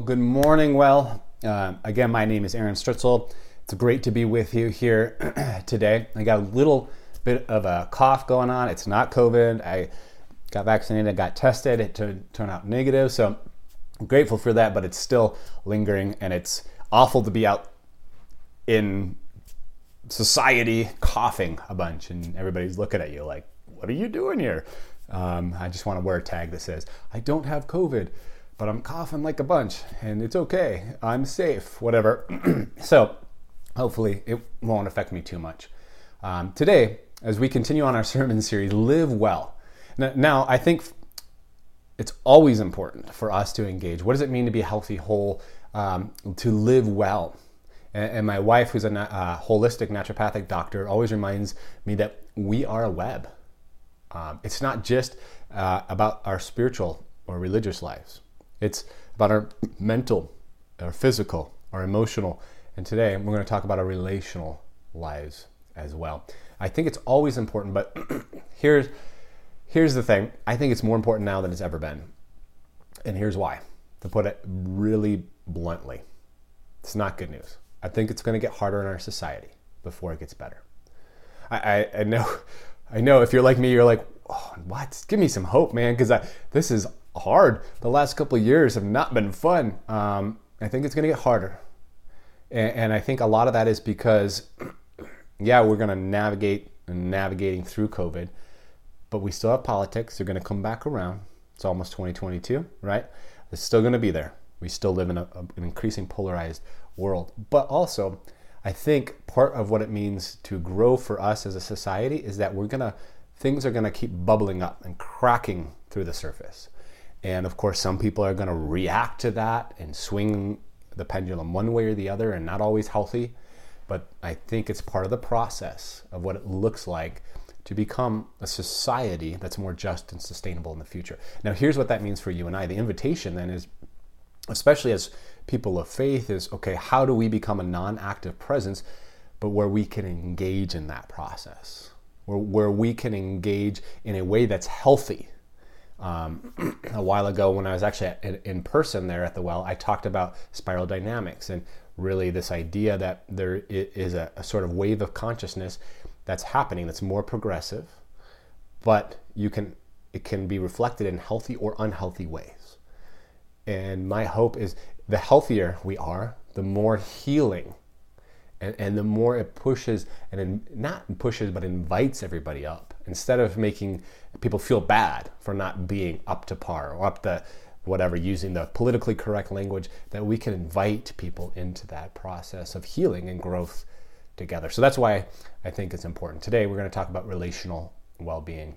Well, good morning. Well, uh, again, my name is Aaron Stritzel. It's great to be with you here today. I got a little bit of a cough going on. It's not COVID. I got vaccinated, got tested. It turned, out negative. So I'm grateful for that, but it's still lingering and it's awful to be out in society coughing a bunch and everybody's looking at you like, what are you doing here? Um, I just want to wear a tag that says, I don't have COVID but I'm coughing like a bunch and it's okay. I'm safe, whatever. so hopefully it won't affect me too much. Um, today, as we continue on our sermon series, Live Well. Now, now, I think it's always important for us to engage. What does it mean to be healthy, whole, um, to live well? And, and, my wife, who's a uh, holistic naturopathic doctor, always reminds me that we are a web. Um, it's not just uh, about our spiritual or religious lives it's about our mental, our physical, our emotional, and today we're going to talk about our relational lives as well. I think it's always important, but here's here's the thing. I think it's more important now than it's ever been. And here's why. To put it really bluntly, it's not good news. I think it's going to get harder in our society before it gets better. I, I, know, I know. If you're like me, you're like, oh, what? Give me some hope, man, because this is hard. The last couple years have not been fun. Um, I think it's going to get harder. And, and, I think a lot of that is because, yeah, we're going to navigate navigating through COVID, but we still have politics. They're going to come back around. It's almost 2022, right? It's still going to be there. We still live in a, an increasing polarized world. But also, I think part of what it means to grow for us as a society is that we're going to, things are going to keep bubbling up and cracking through the surface. And of course, some people are going to react to that and swing the pendulum one way or the other and not always healthy. But I think it's part of the process of what it looks like to become a society that's more just and sustainable in the future. Now, here's what that means for you and I. The invitation then is, especially as people of faith, is okay, how do we become a non-anxious presence, but where we can engage in that process, where, where we can engage in a way that's healthy um, a while ago when I was actually in person there at the well, I talked about spiral dynamics and really this idea that there is a, a sort of wave of consciousness that's happening that's more progressive, but you can it can be reflected in healthy or unhealthy ways. And my hope is the healthier we are, the more healing and, and the more it pushes and in, not pushes but invites everybody up. Instead of making people feel bad for not being up to par or up the whatever using the politically correct language that we can invite people into that process of healing and growth together. So that's why i think it's important. Today we're going to talk about relational well-being.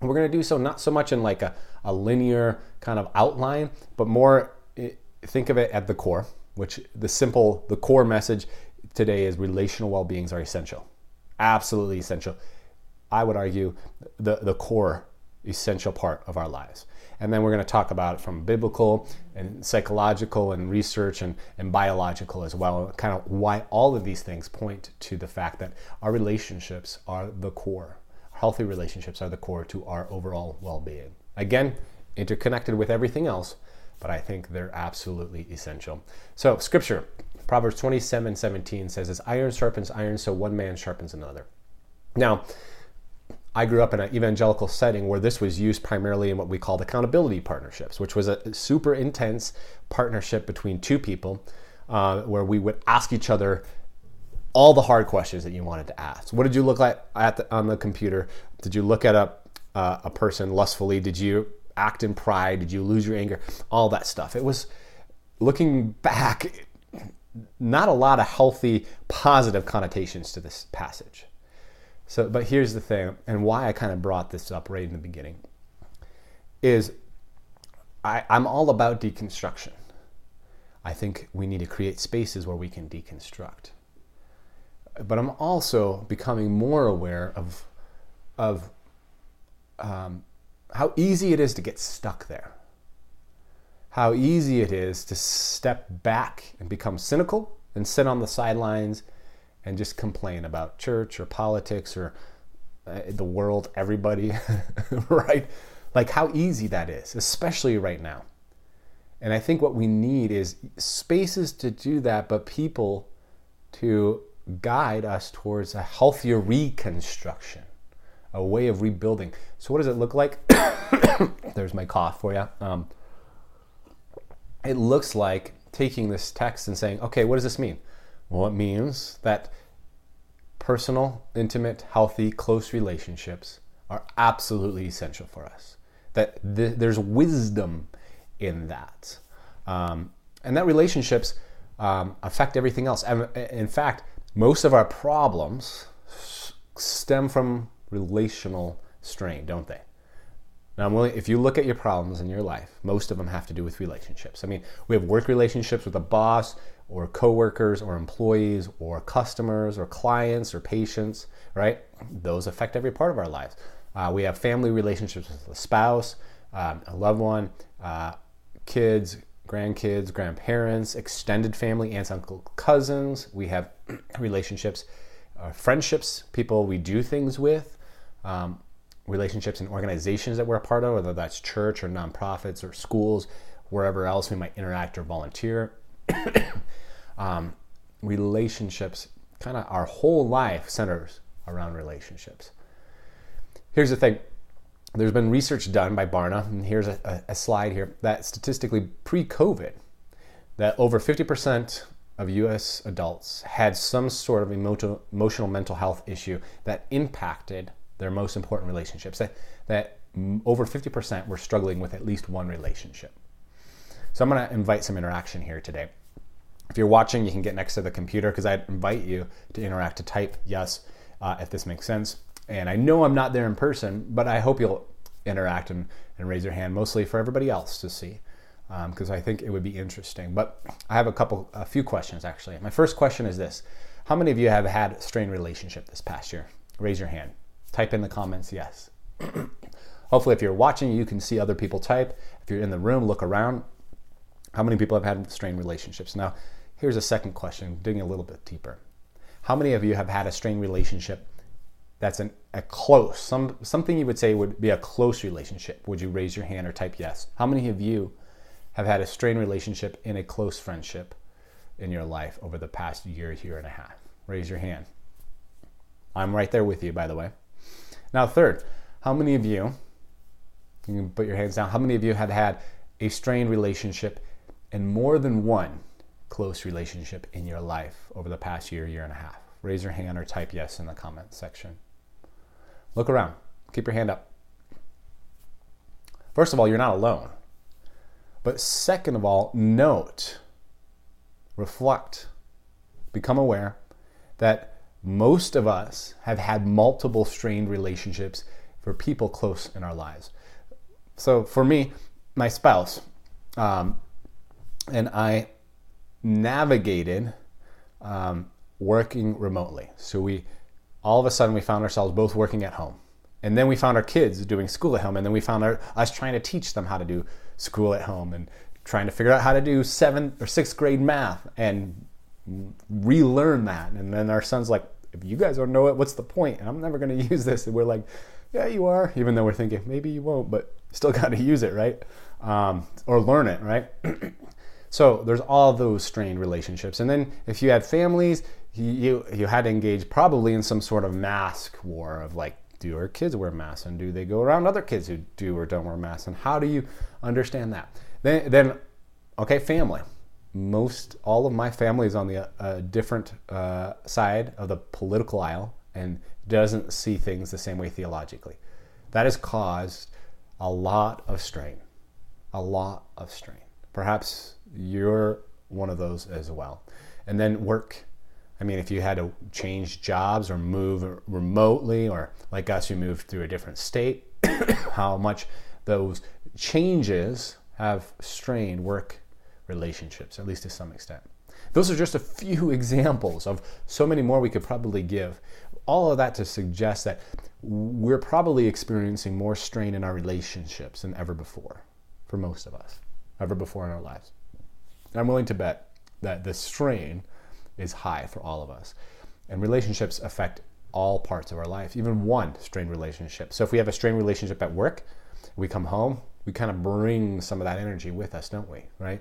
We're going to do so not so much in like a, a linear kind of outline but more eh, think of it at the core which the simple the core message today is relational well beings are essential. Absolutely essential. I would argue the, the core essential part of our lives. And then we're going to talk about it from biblical and psychological and research and, and biological as well, kind of why all of these things point to the fact that our relationships are the core. Healthy relationships are the core to our overall well being. Again, interconnected with everything else, but I think they're absolutely essential. So, scripture Proverbs 27 17 says, As iron sharpens iron, so one man sharpens another. Now, I grew up in an evangelical setting where this was used primarily in what we called accountability partnerships, which was a super intense partnership between two people uh, where we would ask each other all the hard questions that you wanted to ask. What did you look like at the, on the computer? Did you look at a, uh, a person lustfully? Did you act in pride? Did you lose your anger? All that stuff. It was looking back, not a lot of healthy, positive connotations to this passage. So, but here's the thing, and why I kind of brought this up right in the beginning is I, I'm all about deconstruction. I think we need to create spaces where we can deconstruct. But I'm also becoming more aware of, of um, how easy it is to get stuck there how easy it is to step back and become cynical and sit on the sidelines and just complain about church or politics or uh, the world, everybody, right? Like how easy that is, especially right now. And I think what we need is spaces to do that, but people to guide us towards a healthier reconstruction, a way of rebuilding. So, what does it look like? There's my cough for you. Um, it looks like taking this text and saying, okay, what does this mean? Well, it means that personal, intimate, healthy, close relationships are absolutely essential for us. That th- there's wisdom in that. Um, and that relationships um, affect everything else. And in fact, most of our problems stem from relational strain, don't they? Now, I'm willing, if you look at your problems in your life, most of them have to do with relationships. I mean, we have work relationships with a boss, or coworkers, or employees, or customers, or clients, or patients, right? Those affect every part of our lives. Uh, we have family relationships with a spouse, um, a loved one, uh, kids, grandkids, grandparents, extended family, aunts, uncle, cousins. We have relationships, uh, friendships, people we do things with. Um, relationships and organizations that we're a part of, whether that's church or nonprofits or schools, wherever else we might interact or volunteer. um, relationships, kind of our whole life centers around relationships. Here's the thing there's been research done by Barna, and here's a, a slide here that statistically pre COVID, that over 50% of US adults had some sort of emotional, emotional mental health issue that impacted their most important relationships. That, that over 50% were struggling with at least one relationship. So I'm going to invite some interaction here today. If you're watching, you can get next to the computer because I'd invite you to interact, to type yes uh, if this makes sense. And I know I'm not there in person, but I hope you'll interact and, and raise your hand, mostly for everybody else to see, because um, I think it would be interesting. But I have a couple, a few questions actually. My first question is this How many of you have had a strained relationship this past year? Raise your hand. Type in the comments yes. Hopefully, if you're watching, you can see other people type. If you're in the room, look around. How many people have had strained relationships? Now, here's a second question, digging a little bit deeper. How many of you have had a strained relationship that's an, a close, some, something you would say would be a close relationship? Would you raise your hand or type yes? How many of you have had a strained relationship in a close friendship in your life over the past year, year and a half? Raise your hand. I'm right there with you, by the way. Now, third, how many of you, you can put your hands down, how many of you have had a strained relationship and more than one close relationship in your life over the past year, year and a half? Raise your hand or type yes in the comment section. Look around. Keep your hand up. First of all, you're not alone. But second of all, note, reflect, become aware that most of us have had multiple strained relationships for people close in our lives. So for me, my spouse, um, and I navigated um, working remotely. So we all of a sudden we found ourselves both working at home. And then we found our kids doing school at home. And then we found our, us trying to teach them how to do school at home and trying to figure out how to do seventh or sixth grade math and relearn that. And then our son's like, if you guys don't know it, what's the point? And I'm never going to use this. And we're like, yeah, you are, even though we're thinking maybe you won't, but still got to use it, right? Um, or learn it, right? so there's all those strained relationships. And then if you had families, you, you had to engage probably in some sort of mask war of like, do our kids wear masks and do they go around other kids who do or don't wear masks? And how do you understand that? Then, then okay, family most all of my family is on the uh, different uh, side of the political aisle and doesn't see things the same way theologically. That has caused a lot of strain, a lot of strain. Perhaps you're one of those as well. And then work. I mean, if you had to change jobs or move remotely, or like us, you moved through a different state, how much those changes have strained work relationships, at least to some extent. Those are just a few examples of so many more we could probably give. All of that to suggest that we're probably experiencing more strain in our relationships than ever before, for most of us, ever before in our lives. I'm willing to bet that the strain is high for all of us. And relationships affect all parts of our life, even one strained relationship. So if we have a strained relationship at work, we come home, we kind of bring some of that energy with us, don't we? Right?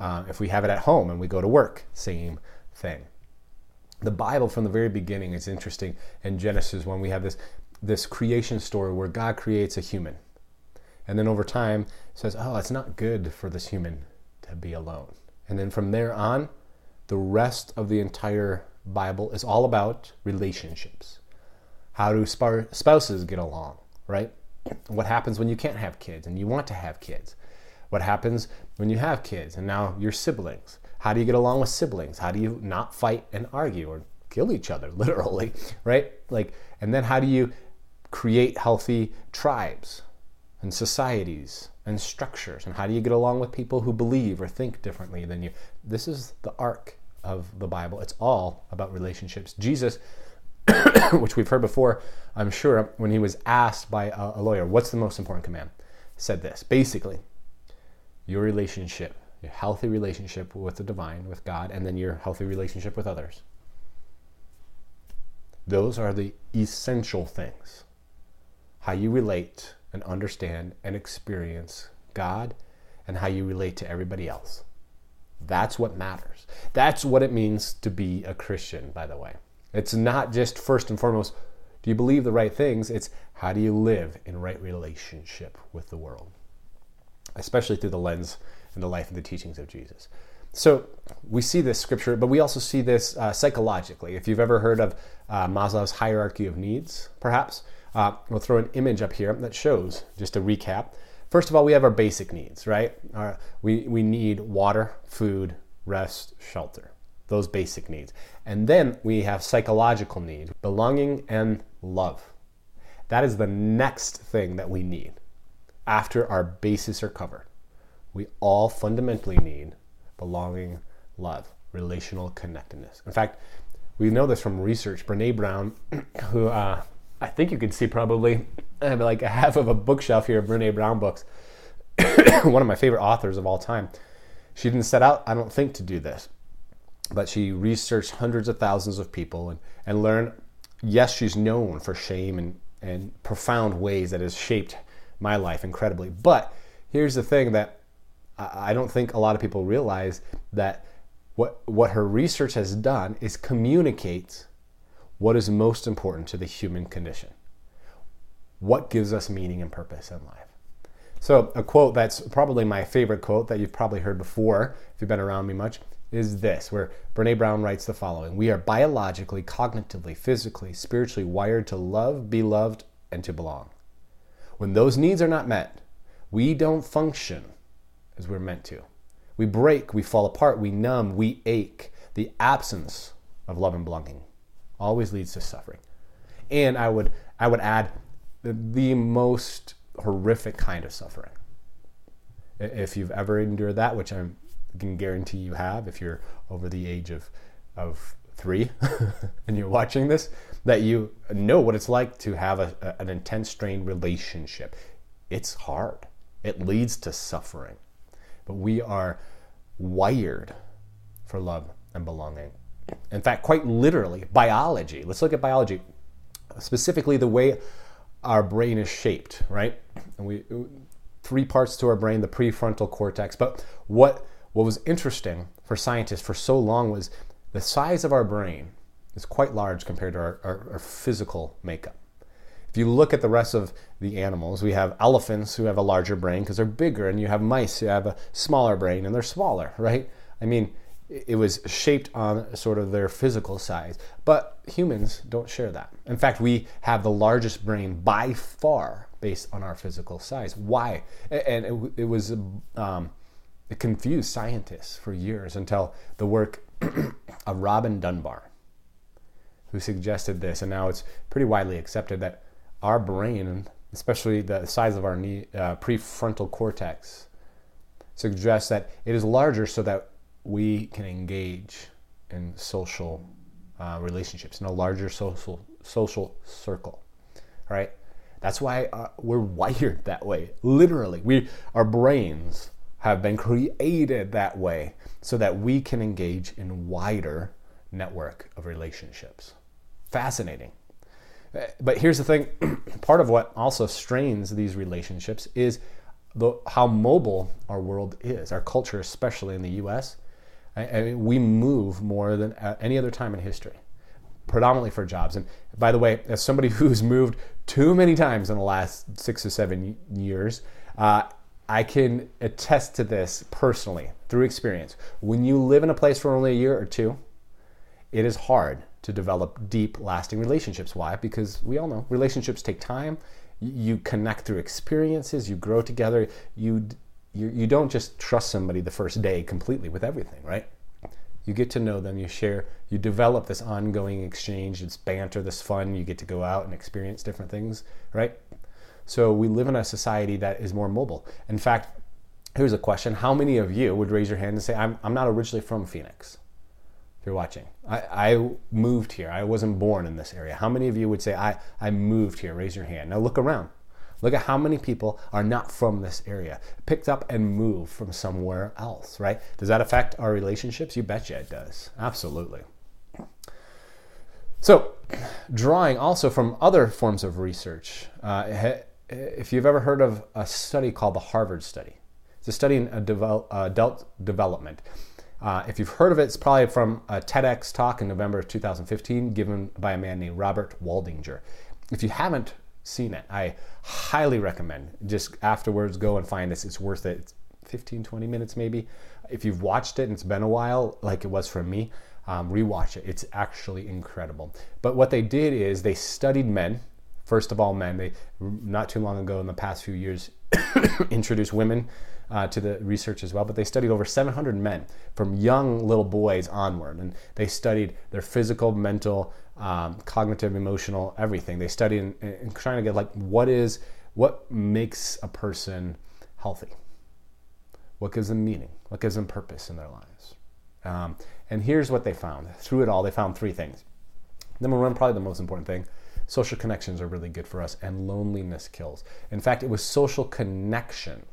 Uh, if we have it at home and we go to work, same thing. The Bible from the very beginning is interesting. In Genesis, when we have this this creation story where God creates a human, and then over time says, "Oh, it's not good for this human to be alone." And then from there on, the rest of the entire Bible is all about relationships. How do spouses get along, right? What happens when you can't have kids and you want to have kids? What happens when you have kids and now you're siblings? How do you get along with siblings? How do you not fight and argue or kill each other, literally, right? Like, and then how do you create healthy tribes and societies and structures? And how do you get along with people who believe or think differently than you? This is the arc of the Bible. It's all about relationships. Jesus, which we've heard before, I'm sure, when he was asked by a, lawyer, what's the most important command? Said this basically, your relationship, your healthy relationship with the divine, with God, and then your healthy relationship with others. Those are the essential things. How you relate and understand and experience God and how you relate to everybody else. That's what matters. That's what it means to be a Christian, by the way. It's not just first and foremost, do you believe the right things? It's how do you live in right relationship with the world, especially through the lens and the life and the teachings of Jesus. So we see this scripture, but we also see this uh, psychologically. If you've ever heard of uh, Maslow's hierarchy of needs, perhaps, uh, we'll throw an image up here that shows, just to recap, First of all, we have our basic needs, right? Our, we, we need water, food, rest, shelter, those basic needs. And then we have psychological needs, belonging and love. That is the next thing that we need after our bases are covered. We all fundamentally need belonging, love, relational connectedness. In fact, we know this from research. Brene Brown, who uh, I think you could see probably like a half of a bookshelf here of Brene Brown books. One of my favorite authors of all time. She didn't set out, I don't think, to do this, but she researched hundreds of thousands of people and, and learned. Yes, she's known for shame and, and profound ways that has shaped my life incredibly. But here's the thing that I don't think a lot of people realize that what, what her research has done is communicate what is most important to the human condition. What gives us meaning and purpose in life? So, a quote that's probably my favorite quote that you've probably heard before, if you've been around me much, is this, where Brene Brown writes the following We are biologically, cognitively, physically, spiritually wired to love, be loved, and to belong. When those needs are not met, we don't function as we're meant to. We break, we fall apart, we numb, we ache. The absence of love and belonging always leads to suffering. And I would I would add the, the most horrific kind of suffering. If you've ever endured that, which I can guarantee you have, if you're over the age of of three and you're watching this, that you know what it's like to have a, a, an intense, strained relationship. It's hard. It leads to suffering. But we are wired for love and belonging. In fact, quite literally, biology. Let's look at biology, specifically the way our brain is shaped, right? And we three parts to our brain, the prefrontal cortex. But what what was interesting for scientists for so long was the size of our brain is quite large compared to our, our, our physical makeup. If you look at the rest of the animals, we have elephants who have a larger brain because they're bigger, and you have mice who have a smaller brain and they're smaller, right? I mean, it was shaped on sort of their physical size. But humans don't share that. In fact, we have the largest brain by far based on our physical size. Why? And it, it was um, it confused scientists for years until the work of Robin Dunbar, who suggested this, and now it's pretty widely accepted that our brain, especially the size of our knee, uh, prefrontal cortex, suggests that it is larger so that we can engage in social uh, relationships in a larger social social circle. All right, that's why uh, we're wired that way. Literally, we our brains have been created that way so that we can engage in wider network of relationships. Fascinating. Uh, but here's the thing part of what also strains these relationships is the, how mobile our world is, our culture, especially in the U.S. I, I mean, we move more than any other time in history, predominantly for jobs. And by the way, as somebody who's moved too many times in the last six or seven years, uh, I can attest to this personally through experience. When you live in a place for only a year or two, it is hard to develop deep, lasting relationships. Why? Because we all know relationships take time. You connect through experiences. You grow together. You you, you don't just trust somebody the first day completely with everything, right? You get to know them. You share. You develop this ongoing exchange. It's banter. This fun. You get to go out and experience different things, right? So we live in a society that is more mobile. In fact, here's a question How many of you would raise your hand and say, I'm, I'm not originally from Phoenix? If you're watching, I, I moved here. I wasn't born in this area. How many of you would say, I, I moved here? Raise your hand. Now look around. Look at how many people are not from this area, picked up and moved from somewhere else, right? Does that affect our relationships? You betcha it does. Absolutely. So, drawing also from other forms of research, uh, if you've ever heard of a study called the Harvard Study, it's a study in adult development. Uh, if you've heard of it, it's probably from a TEDx talk in November of 2015 given by a man named Robert Waldinger. If you haven't seen it, I highly recommend just afterwards go and find this. It's worth it. It's 15, 20 minutes maybe. If you've watched it and it's been a while, like it was for me, um, rewatch it. It's actually incredible. But what they did is they studied men first of all men. They not too long ago in the past few years introduced women uh, to the research as well. But they studied over 700 men from young little boys onward, and they studied their physical, mental, um, cognitive, emotional, everything. They studied in trying to get like what is what makes a person healthy, what gives them meaning, what gives them purpose in their lives. Um, and here's what they found. Through it all, they found three things. Number one, probably the most important thing social connections are really good for us, and loneliness kills. In fact, it was social connections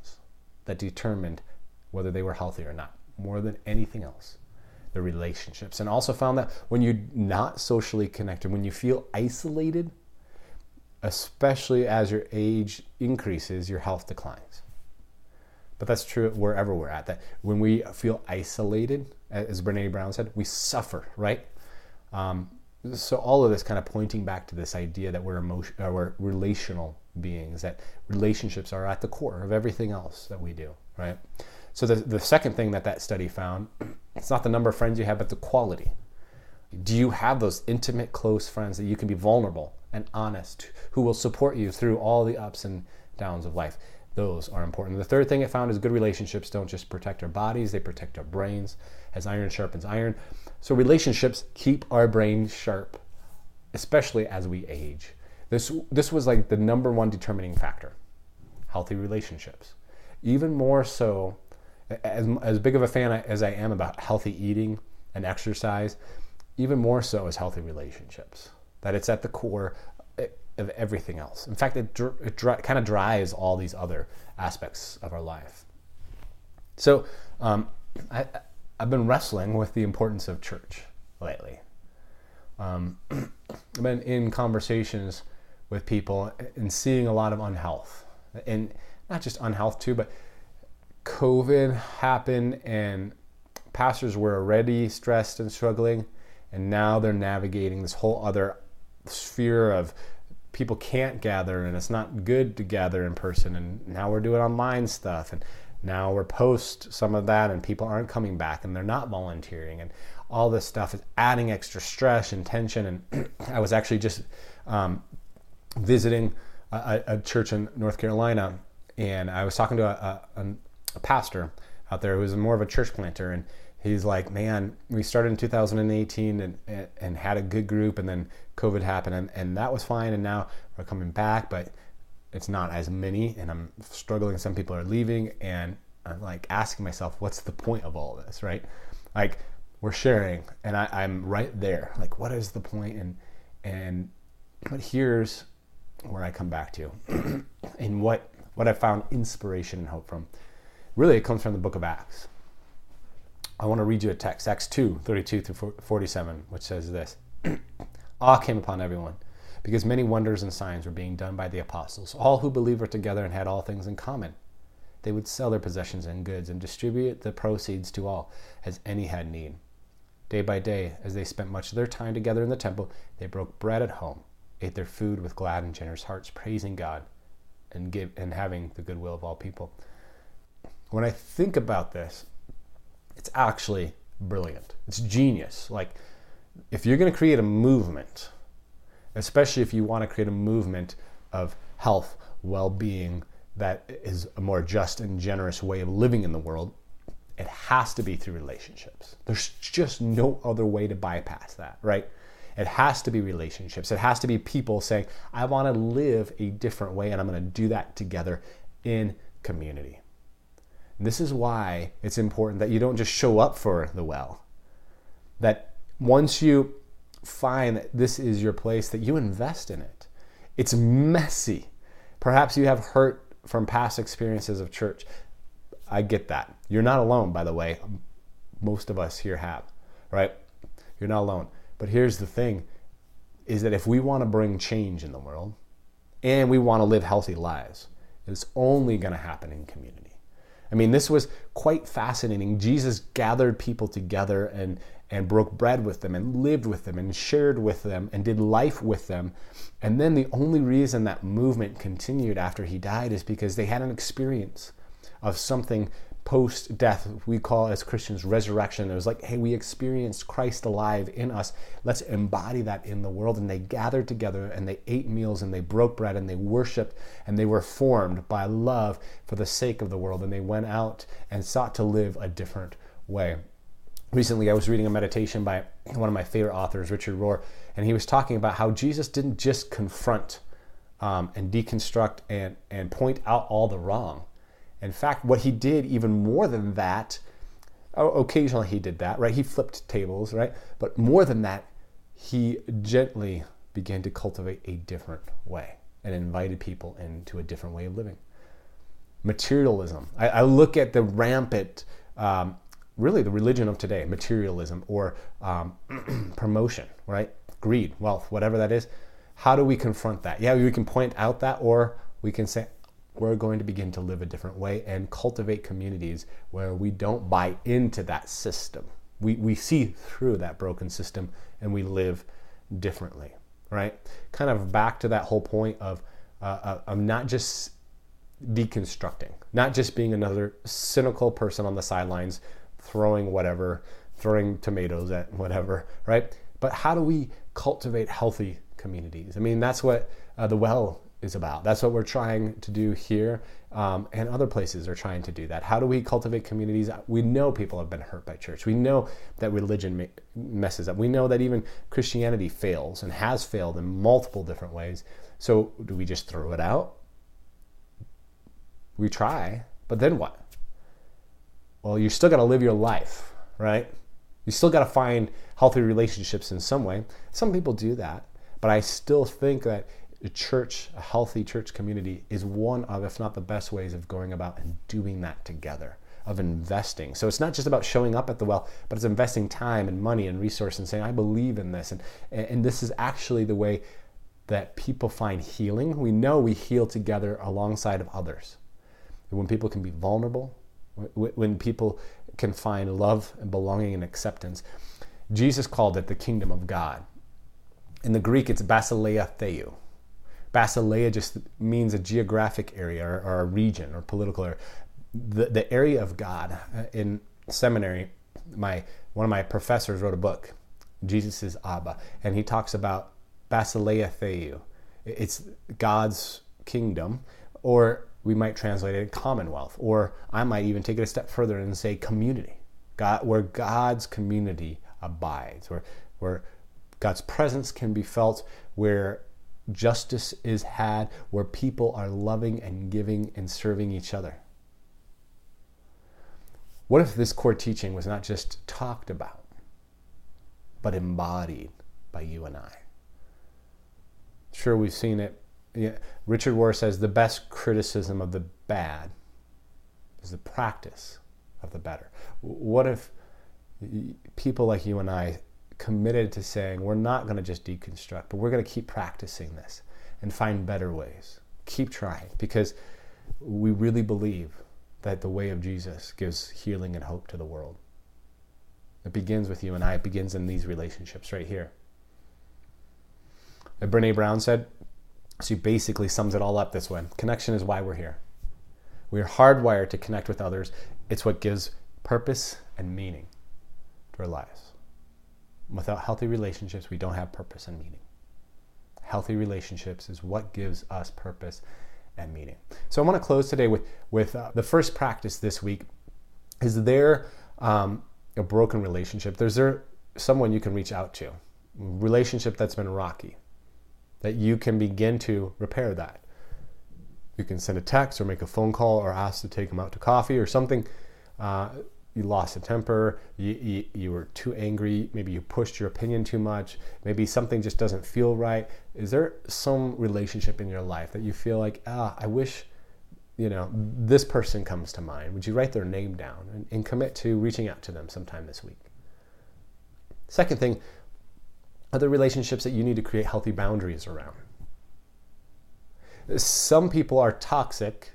that determined whether they were healthy or not, more than anything else. The relationships. And also found that when you're not socially connected, when you feel isolated, especially as your age increases, your health declines. But that's true wherever we're at. That when we feel isolated, as Brene Brown said, we suffer, right? Um, so all of this kind of pointing back to this idea that we're emotion, uh, we're relational beings, that relationships are at the core of everything else that we do, right? So the, the second thing that that study found, it's not the number of friends you have, but the quality. Do you have those intimate, close friends that you can be vulnerable and honest, who will support you through all the ups and downs of life? Those are important. The third thing it found is good relationships don't just protect our bodies, they protect our brains. As iron sharpens iron, so relationships keep our brains sharp, especially as we age. This this was like the number one determining factor. Healthy relationships. Even more so as, as big of a fan as I am about healthy eating and exercise, even more so is healthy relationships. That it's at the core of everything else. In fact, it, it kind of drives all these other aspects of our life. So, um, I, I've been wrestling with the importance of church lately. Um, I've been in conversations with people and seeing a lot of unhealth, and not just unhealth too, but COVID happened and pastors were already stressed and struggling, and now they're navigating this whole other sphere of people can't gather and it's not good to gather in person, and now we're doing online stuff and now we're post some of that and people aren't coming back and they're not volunteering. And all this stuff is adding extra stress and tension. And i was actually just um, visiting a, a, church in north carolina and i was talking to a, a, a pastor out there who was more of a church planter and he's like man we started in 2018 and, and, had a good group and then covid happened and, and that was fine and now we're coming back but it's not as many and i'm struggling. Some people are leaving and i'm like asking myself what's the point of all this right? Like we're sharing and I, am right there. Like what is the point? And and but here's where i come back to and what what i found inspiration and hope from really it comes from the book of acts i want to read you a text acts 2 32 through 47 which says this awe came upon everyone because many wonders and signs were being done by the apostles. All who believed were together and had all things in common. they would sell their possessions and goods and distribute the proceeds to all as any had need. Day by day, as they spent much of their time together in the temple, they broke bread at home, ate their food with glad and generous hearts, praising God and give and having the goodwill of all people. When I think about this, it's actually brilliant. It's genius. Like if you're going to create a movement, especially if you want to create a movement of health, well-being that is a more just and generous way of living in the world, it has to be through relationships. There's just no other way to bypass that, right? It has to be relationships. It has to be people saying, I want to live a different way and I'm going to do that together in community. This is why it's important that you don't just show up for the well. That once you find that this is your place, that you invest in it. It's messy. Perhaps you have hurt from past experiences of church. I get that. You're not alone, by the way. Most of us here have, right? You're not alone. But here's the thing is that if we want to bring change in the world and we want to live healthy lives, it's only going to happen in community. I mean, this was quite fascinating. Jesus gathered people together and, and broke bread with them and lived with them and shared with them and did life with them. And then the only reason that movement continued after he died is because they had an experience of something post death, we call as Christians resurrection. It was like, hey, we experienced Christ alive in us. Let's embody that in the world. And they gathered together and they ate meals and they broke bread and they worshiped and they were formed by love for the sake of the world. And they went out and sought to live a different way. Recently, I was reading a meditation by one of my favorite authors, Richard Rohr, and he was talking about how Jesus didn't just confront um, and deconstruct and, and point out all the wrong in fact, what he did even more than that, occasionally he did that, right? He flipped tables, right? But more than that, he gently began to cultivate a different way and invited people into a different way of living. Materialism. I, I look at the rampant, um, really the religion of today, materialism or um, promotion, right? Greed, wealth, whatever that is. How do we confront that? Yeah, we can point out that, or we can say, we're going to begin to live a different way and cultivate communities where we don't buy into that system. We, we see through that broken system and we live differently, right? Kind of back to that whole point of, uh, uh of not just deconstructing, not just being another cynical person on the sidelines throwing whatever, throwing tomatoes at whatever, right? But how do we cultivate healthy communities? I mean, that's what uh, the well is about. That's what we're trying to do here, um, and other places are trying to do that. How do we cultivate communities? We know people have been hurt by church. We know that religion messes up. We know that even Christianity fails and has failed in multiple different ways. So, do we just throw it out? We try, but then what? Well, you're still got to live your life, right? You still got to find healthy relationships in some way. Some people do that, but I still think that church, a healthy church community, is one of, if not the best ways of going about and doing that together, of investing. So it's not just about showing up at the well, but it's investing time and money and resource and saying, I believe in this. And, and this is actually the way that people find healing. We know we heal together alongside of others. When people can be vulnerable, when people can find love and belonging and acceptance. Jesus called it the kingdom of God. In the Greek, it's basileia theou Basileia just means a geographic area or, or a region or political area. The, the area of God uh, in seminary, my one of my professors wrote a book, Jesus is Abba, and he talks about Basileia Theou. It's God's kingdom, or we might translate it commonwealth, or I might even take it a step further and say community. God, where God's community abides, where where God's presence can be felt, where justice is had, where people are loving and giving and serving each other. What if this core teaching was not just talked about, but embodied by you and I? Sure, we've seen it. Yeah. Richard Rohr says the best criticism of the bad is the practice of the better. What if people like you and I committed to saying we're not going to just deconstruct, but we're going to keep practicing this and find better ways. Keep trying because we really believe that the way of Jesus gives healing and hope to the world. It begins with you and I. It begins in these relationships right here. And Brene Brown said, she basically sums it all up this way connection is why we're here. We are hardwired to connect with others. It's what gives purpose and meaning to our lives. Without healthy relationships, we don't have purpose and meaning. Healthy relationships is what gives us purpose and meaning. So I want to close today with with uh, the first practice this week. Is there um, a broken relationship? There's there someone you can reach out to, relationship that's been rocky, that you can begin to repair that. You can send a text or make a phone call or ask to take them out to coffee or something. Uh, you lost a temper, you, you, you, were too angry, maybe you pushed your opinion too much, maybe something just doesn't feel right. Is there some relationship in your life that you feel like, ah, I wish, you know, this person comes to mind? Would you write their name down and, and commit to reaching out to them sometime this week? Second thing, other relationships that you need to create healthy boundaries around. Some people are toxic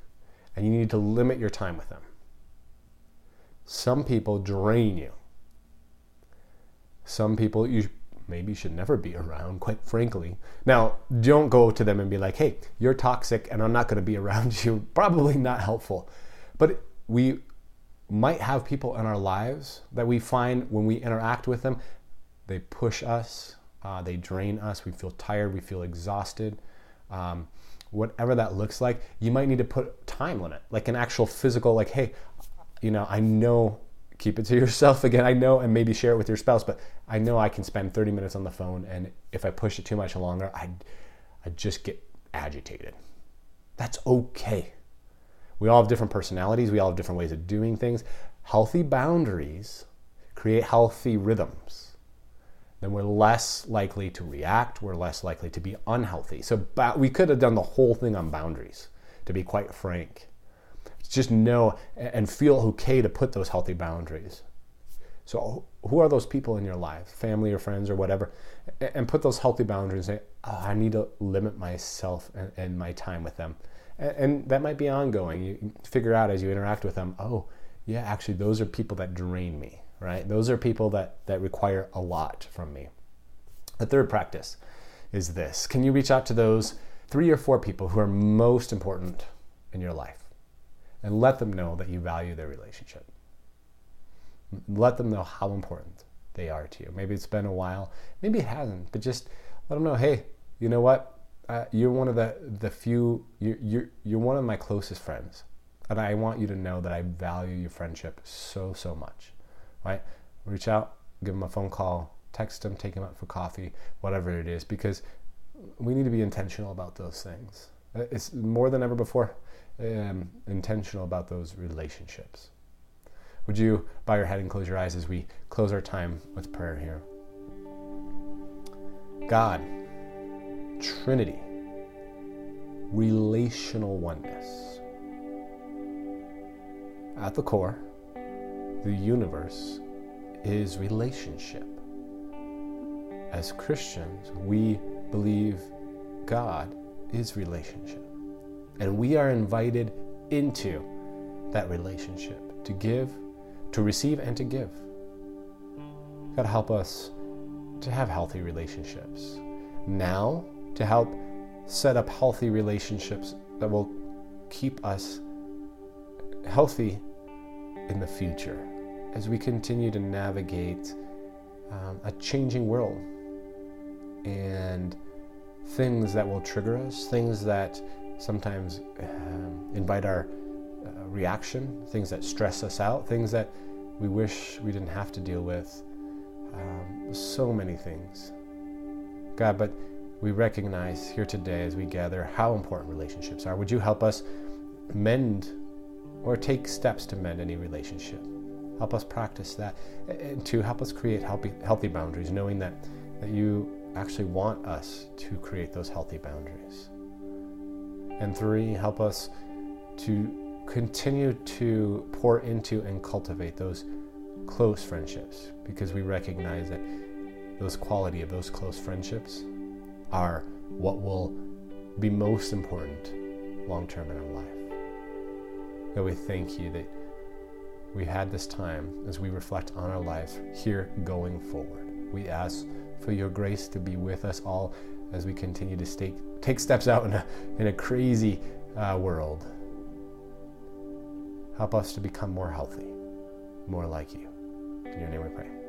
and you need to limit your time with them. Some people drain you. Some people you maybe should never be around, quite frankly. Now, don't go to them and be like, hey, you're toxic and I'm not going to be around you. Probably not helpful. But we might have people in our lives that we find when we interact with them, they push us, uh, they drain us, we feel tired, we feel exhausted. Um, whatever that looks like, you might need to put time limit, like an actual physical, like, hey, you know, I know, keep it to yourself again. I know, and maybe share it with your spouse, but I know I can spend 30 minutes on the phone, and if I push it too much longer, I, I just get agitated. That's okay. We all have different personalities, we all have different ways of doing things. Healthy boundaries create healthy rhythms. Then we're less likely to react, we're less likely to be unhealthy. So, we could have done the whole thing on boundaries, to be quite frank just know and feel okay to put those healthy boundaries. So, who are those people in your life, family or friends or whatever, and put those healthy boundaries and say, oh, I need to limit myself and, and my time with them. And, and, that might be ongoing. You figure out as you interact with them, oh, yeah, actually, those are people that drain me, right? Those are people that, that require a lot from me. The third practice is this Can you reach out to those three or four people who are most important in your life? And let them know that you value their relationship. Let them know how important they are to you. Maybe it's been a while, maybe it hasn't, but just let them know, hey, you know what? Uh, you're one of the the few. You're, you're you're one of my closest friends, and I want you to know that I value your friendship so so much. Right? Reach out, give them a phone call, text them, take them out for coffee, whatever it is, because we need to be intentional about those things. It's more than ever before um, intentional about those relationships. Would you bow your head and close your eyes as we close our time with prayer here? God, Trinity, relational oneness. At the core, the universe is relationship. As Christians, we believe God is relationship. And we are invited into that relationship to give, to receive, and to give. God, help us to have healthy relationships. Now, to help set up healthy relationships that will keep us healthy in the future as we continue to navigate um, a changing world and things that will trigger us, things that sometimes um, invite our uh, reaction, things that stress us out, things that we wish we didn't have to deal with. Um, so many things. God, but we recognize here today as we gather how important relationships are. Would you help us mend or take steps to mend any relationship? Help us practice that. And to help us create healthy, healthy boundaries, knowing that, that you actually want us to create those healthy boundaries. And three, help us to continue to pour into and cultivate those close friendships because we recognize that those quality of those close friendships are what will be most important long term in our life. God, we thank you that we had this time as we reflect on our life here going forward. We ask for your grace to be with us all as we continue to stake, take steps out in a, in a crazy uh, world. Help us to become more healthy, more like you. In your name we pray.